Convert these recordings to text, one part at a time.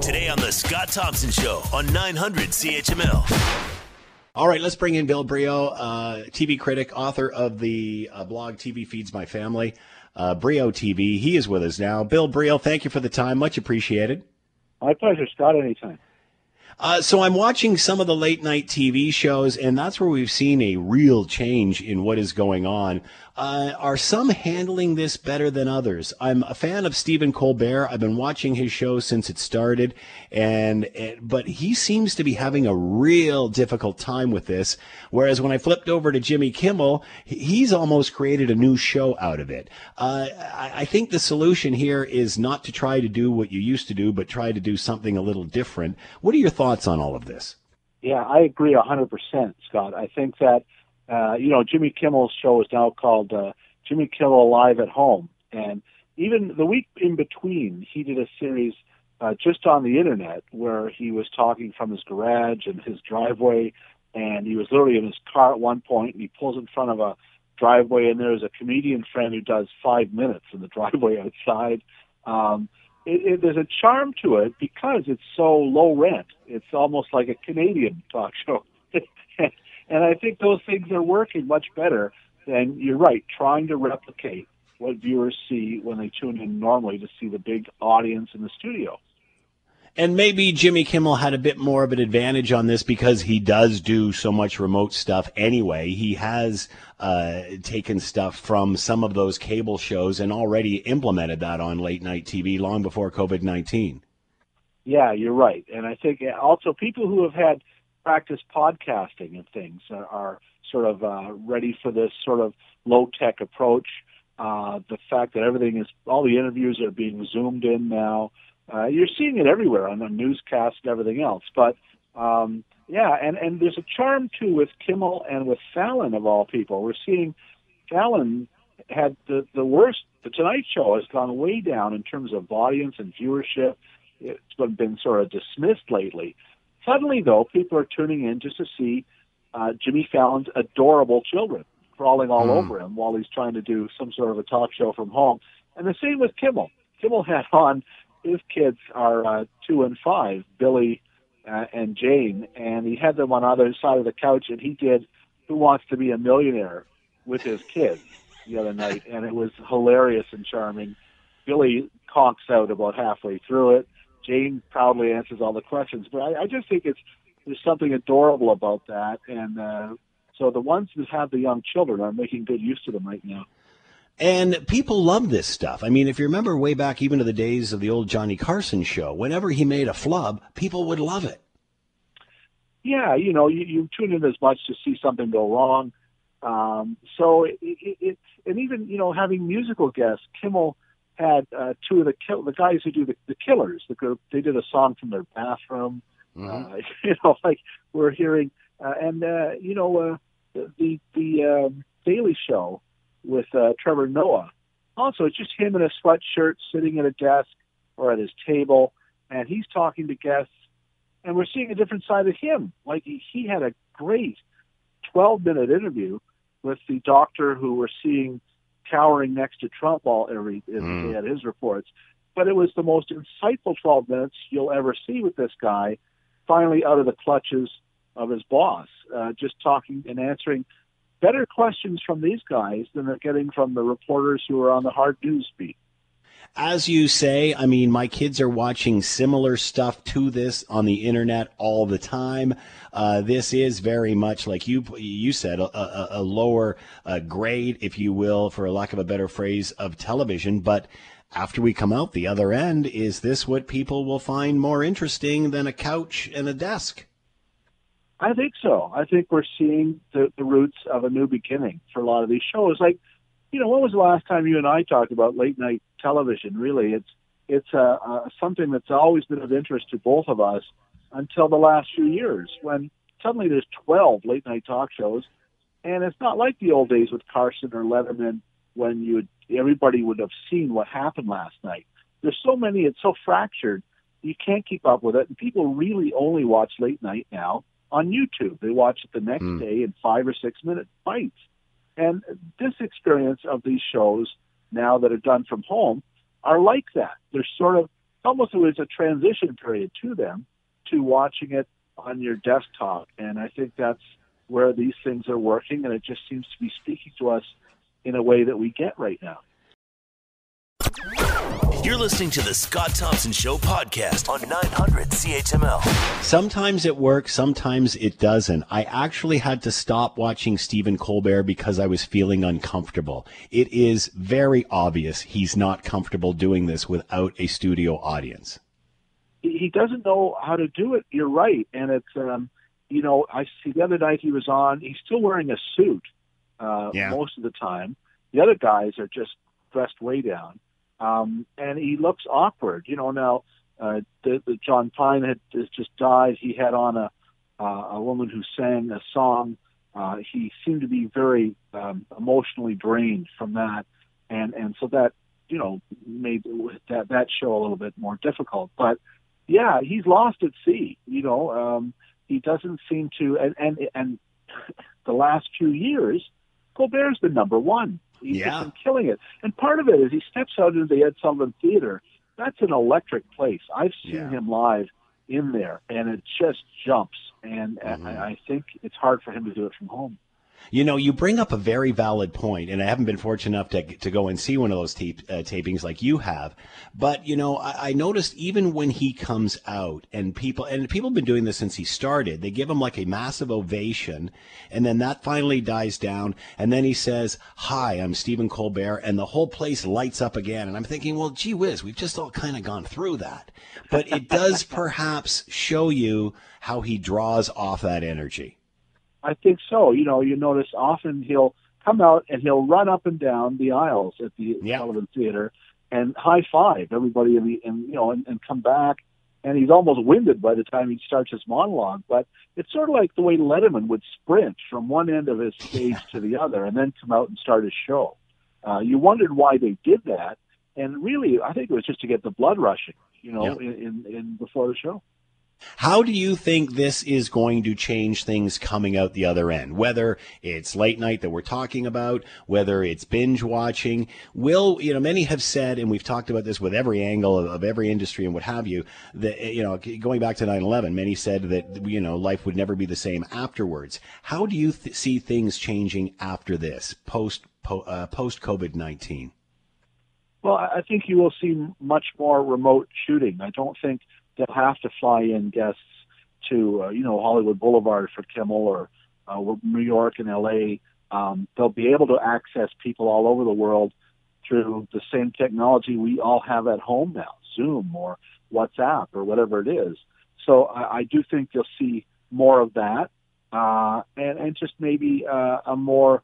Today on The Scott Thompson Show on 900 CHML. All right, let's bring in Bill Brioux, uh, TV critic, author of the uh, blog TV Feeds My Family, uh, Brioux TV. He is with us now. Bill Brioux, thank you for the time. Much appreciated. My pleasure, Scott. Anytime. Uh, so I'm watching some of the late night TV shows, and that's where we've seen a real change in what is going on. Uh, are some handling this better than others? I'm a fan of Stephen Colbert. I've been watching his show since it started, and, but he seems to be having a real difficult time with this. Whereas when I flipped over to Jimmy Kimmel, he's almost created a new show out of it. Uh, I, I think the solution here is not to try to do what you used to do, but try to do something a little different. What are your thoughts on all of this? Yeah, I agree 100%, Scott. I think that uh, you know, Jimmy Kimmel's show is now called uh, Jimmy Kimmel Live at Home, and even the week in between, he did a series uh, just on the internet where he was talking from his garage and his driveway, and he was literally in his car at one point, and he pulls in front of a driveway, and there's a comedian friend who does five minutes in the driveway outside. Um, it, it, there's a charm to it because it's so low rent. It's almost like a Canadian talk show. And I think those things are working much better than you're right, trying to replicate what viewers see when they tune in normally to see the big audience in the studio. And maybe Jimmy Kimmel had a bit more of an advantage on this because he does do so much remote stuff anyway. He has uh, taken stuff from some of those cable shows and already implemented that on late night TV long before COVID 19. Yeah, you're right. And I think also people who have had practice podcasting and things are, are sort of uh, ready for this sort of low tech approach. Uh, the fact that everything is all the interviews are being zoomed in now. Uh, you're seeing it everywhere on the newscast and everything else. But um, yeah, and and there's a charm too with Kimmel and with Fallon of all people. We're seeing Fallon had the the worst. The Tonight Show has gone way down in terms of audience and viewership. It's been, been sort of dismissed lately. Suddenly, though, people are tuning in just to see uh, Jimmy Fallon's adorable children crawling all mm. over him while he's trying to do some sort of a talk show from home. And the same with Kimmel. Kimmel had on his kids are uh, two and five, Billy uh, and Jane, and he had them on either side of the couch, and he did "Who Wants to Be a Millionaire" with his kids the other night, and it was hilarious and charming. Billy conks out about halfway through it. Jane proudly answers all the questions. But I, I just think it's there's something adorable about that, and uh, so the ones that have the young children are making good use of them right now. And people love this stuff. I mean, if you remember way back even to the days of the old Johnny Carson show, whenever he made a flub, people would love it. Yeah, you know, you, you tune in as much to see something go wrong. Um, so it, it, it, and even you know having musical guests, Kimmel had uh, two of the kill the guys who do the, the Killers. The group they did a song from their bathroom. Mm-hmm. Uh, you know, like we're hearing, uh, and uh, you know uh, the the um, Daily Show with uh, Trevor Noah. Also, it's just him in a sweatshirt sitting at a desk or at his table, and he's talking to guests, and we're seeing a different side of him. Like he, he had a great 12 minute interview with the doctor who we're seeing cowering next to Trump all every, mm. day at his reports. But it was the most insightful 12 minutes you'll ever see with this guy, finally out of the clutches of his boss, uh, just talking and answering better questions from these guys than they're getting from the reporters who are on the hard news beat as you say, I mean, my kids are watching similar stuff to this on the internet all the time. Uh, this is very much like you you said, a, a, a lower uh, grade, if you will, for lack of a better phrase, of television. But after we come out the other end, is this what people will find more interesting than a couch and a desk? I think so. I think we're seeing the, the roots of a new beginning for a lot of these shows. Like you know, when was the last time you and I talked about late night television? Really, it's it's uh, uh, something that's always been of interest to both of us until the last few years, when suddenly there's 12 late night talk shows, and it's not like the old days with Carson or Letterman when you everybody would have seen what happened last night. There's so many; it's so fractured. You can't keep up with it, and people really only watch late night now on YouTube. They watch it the next mm. day in five or six minute bites. And this experience of these shows now that are done from home are like that. They're sort of almost always a transition period to them to watching it on your desktop. And I think that's where these things are working, and it just seems to be speaking to us in a way that we get right now. You're listening to the Scott Thompson Show podcast on 900 CHML. Sometimes it works, sometimes it doesn't. I actually had to stop watching Stephen Colbert because I was feeling uncomfortable. It is very obvious he's not comfortable doing this without a studio audience. He doesn't know how to do it. You're right, and it's um, you know I see the other night he was on. He's still wearing a suit uh, yeah. most of the time. The other guys are just dressed way down um, and he looks awkward. You know, now uh, the, the John Prine had just died. He had on a uh, a woman who sang a song. Uh, he seemed to be very um, emotionally drained from that, and and so that you know made that that show a little bit more difficult. But yeah, he's lost at sea. You know, um, he doesn't seem to, and and and the last few years, Colbert's been number one. He's yeah. killing it. And part of it is he steps out into the Ed Sullivan Theater. That's an electric place. I've seen yeah. him live in there, and it just jumps. And mm-hmm. I think it's hard for him to do it from home. You know, you bring up a very valid point, and I haven't been fortunate enough to, to go and see one of those tape, uh, tapings like you have. But you know, I, I, noticed even when he comes out, and people and people have been doing this since he started. They give him like a massive ovation, and then that finally dies down, and then he says, "Hi, I'm Stephen Colbert," and the whole place lights up again. And I'm thinking, well, gee whiz, we've just all kind of gone through that, but it does perhaps show you how he draws off that energy. I think so. You know, you notice often he'll come out and he'll run up and down the aisles at the yeah. Sullivan Theater and high five everybody in the and you know and, and come back and he's almost winded by the time he starts his monologue. But it's sort of like the way Letterman would sprint from one end of his stage to the other and then come out and start his show. Uh, you wondered why they did that, and really, I think it was just to get the blood rushing, you know, in, in, in before the show. How do you think this is going to change things coming out the other end? Whether it's late night that we're talking about, whether it's binge watching, will, you know, many have said, and we've talked about this with every angle of, of every industry and what have you, that, you know, going back to 9 11, many said that, you know, life would never be the same afterwards. How do you th- see things changing after this, post, po- uh, post COVID 19? Well, I think you will see much more remote shooting. I don't think they'll have to fly in guests to uh, you know Hollywood Boulevard for Kimmel or uh, New York and L.A. Um, they'll be able to access people all over the world through the same technology we all have at home now, Zoom or WhatsApp or whatever it is. So I, I do think you'll see more of that, uh, and and just maybe uh, a more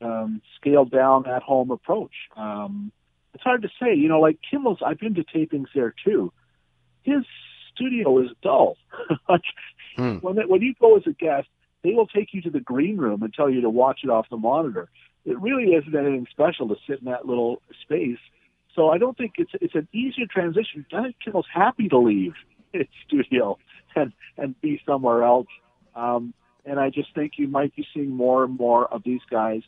um, scaled down at home approach. Um, it's hard to say, you know, like Kimmel's. I've been to tapings there too. His studio is dull. like hmm. when they, when you go as a guest, they will take you to the green room and tell you to watch it off the monitor. It really isn't anything special to sit in that little space. So I don't think it's it's an easier transition. Think Kimmel's happy to leave his studio and and be somewhere else. Um, and I just think you might be seeing more and more of these guys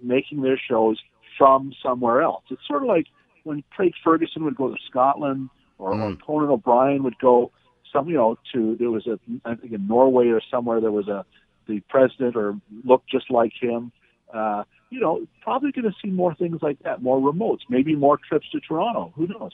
making their shows from somewhere else. It's sort of like when Craig Ferguson would go to Scotland or, mm. or Conan O'Brien would go some, you know, to there was a I think in Norway or somewhere there was a the president or looked just like him. Uh, you know, probably going to see more things like that, more remotes, maybe more trips to Toronto. Who knows?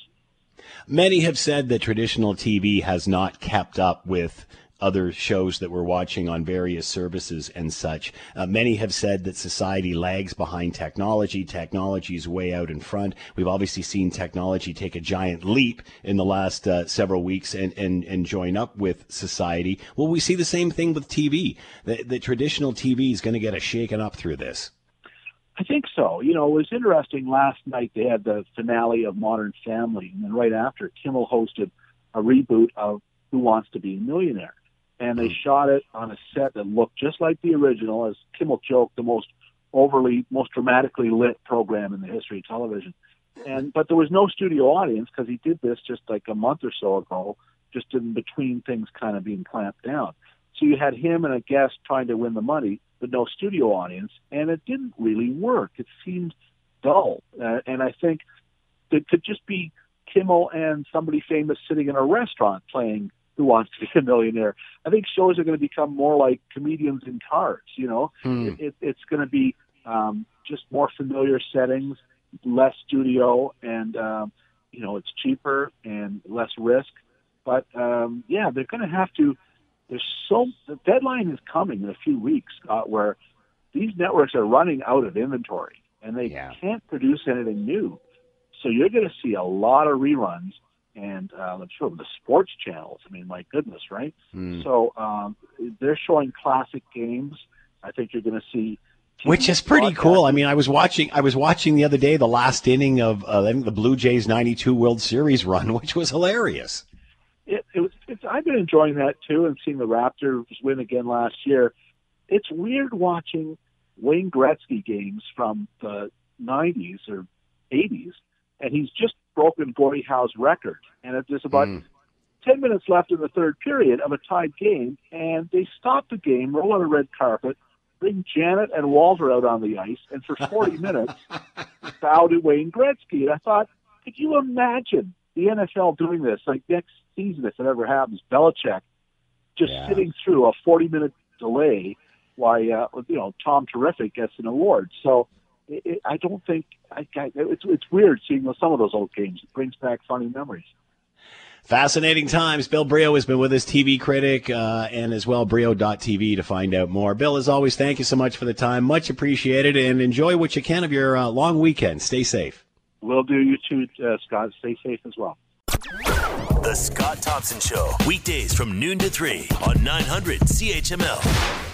Many have said that traditional TV has not kept up with other shows that we're watching on various services and such. Uh, many have said that society lags behind technology. Technology is way out in front. We've obviously seen technology take a giant leap in the last uh, several weeks and, and, and join up with society. Well, we see the same thing with TV. The, the traditional TV is going to get a shaken up through this. I think so. You know, it was interesting. Last night they had the finale of Modern Family, and then right after, Kimmel hosted a reboot of Who Wants to Be a Millionaire and they hmm. shot it on a set that looked just like the original, as Kimmel joked, the most overly, most dramatically lit program in the history of television. And but there was no studio audience because he did this just like a month or so ago, just in between things kind of being clamped down. So you had him and a guest trying to win the money, but no studio audience, and it didn't really work. It seemed dull, uh, and I think it could just be Kimmel and somebody famous sitting in a restaurant playing Who Wants to Be a Millionaire. I think shows are going to become more like comedians in cars. You know, Hmm. it, it, it's going to be um, just more familiar settings, less studio, and um, you know, it's cheaper and less risk. But um, yeah, they're going to have to. There's so the deadline is coming in a few weeks, Scott, where these networks are running out of inventory and they Yeah. can't produce anything new. So you're going to see a lot of reruns, and uh, I'm sure the sports channels. I mean, my goodness, right? Hmm. So um, they're showing classic games. I think you're going to see, Which is pretty cool. I mean, I was watching. I was watching the other day the last inning of uh, I think the Blue Jays '92 World Series run, which was hilarious. it, it was. It's, I've been enjoying that too, and seeing the Raptors win again last year. It's weird watching Wayne Gretzky games from the '90s or '80s, and he's just broken Gordie Howe's record. And it- there's about Mm. 10 minutes left in the third period of a tied game, and they stop the game, roll out a red carpet, bring Janet and Walter out on the ice, and for 40 minutes, bow to Wayne Gretzky. And I thought, could you imagine the NFL doing this? Like next season, if it ever happens, Belichick just Yeah. sitting through a 40 minute delay while, uh, you know, Tom Terrific gets an award. So it, it, I don't think, I, I, it's, it's weird seeing some of those old games. It brings back funny memories. Fascinating times. Bill Brioux has been with us, TV critic, uh, and as well Brioux.tv to find out more. Bill, as always, thank you so much for the time. Much appreciated, and enjoy what you can of your uh, long weekend. Stay safe. Will do. You too, uh, Scott. Stay safe as well. The Scott Thompson Show, weekdays from noon to 3 on 900 CHML.